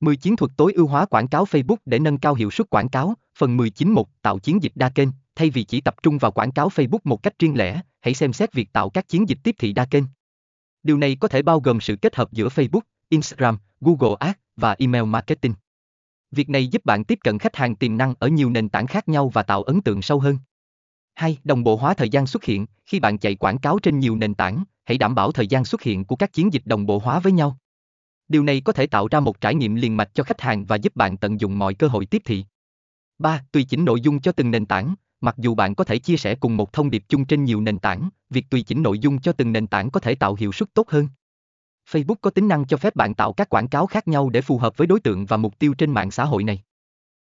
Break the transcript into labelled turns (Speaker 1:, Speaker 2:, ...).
Speaker 1: 10 chiến thuật tối ưu hóa quảng cáo Facebook để nâng cao hiệu suất quảng cáo. Phần 19.1 Tạo chiến dịch đa kênh. Thay vì chỉ tập trung vào quảng cáo Facebook một cách riêng lẻ, hãy xem xét việc tạo các chiến dịch tiếp thị đa kênh. Điều này có thể bao gồm sự kết hợp giữa Facebook, Instagram, Google Ads và email marketing. Việc này giúp bạn tiếp cận khách hàng tiềm năng ở nhiều nền tảng khác nhau và tạo ấn tượng sâu hơn. 2. Đồng bộ hóa thời gian xuất hiện. Khi bạn chạy quảng cáo trên nhiều nền tảng, hãy đảm bảo thời gian xuất hiện của các chiến dịch đồng bộ hóa với nhau. Điều này có thể tạo ra một trải nghiệm liền mạch cho khách hàng và giúp bạn tận dụng mọi cơ hội tiếp thị. 3. Tùy chỉnh nội dung cho từng nền tảng. Mặc dù bạn có thể chia sẻ cùng một thông điệp chung trên nhiều nền tảng, việc tùy chỉnh nội dung cho từng nền tảng có thể tạo hiệu suất tốt hơn. Facebook có tính năng cho phép bạn tạo các quảng cáo khác nhau để phù hợp với đối tượng và mục tiêu trên mạng xã hội này.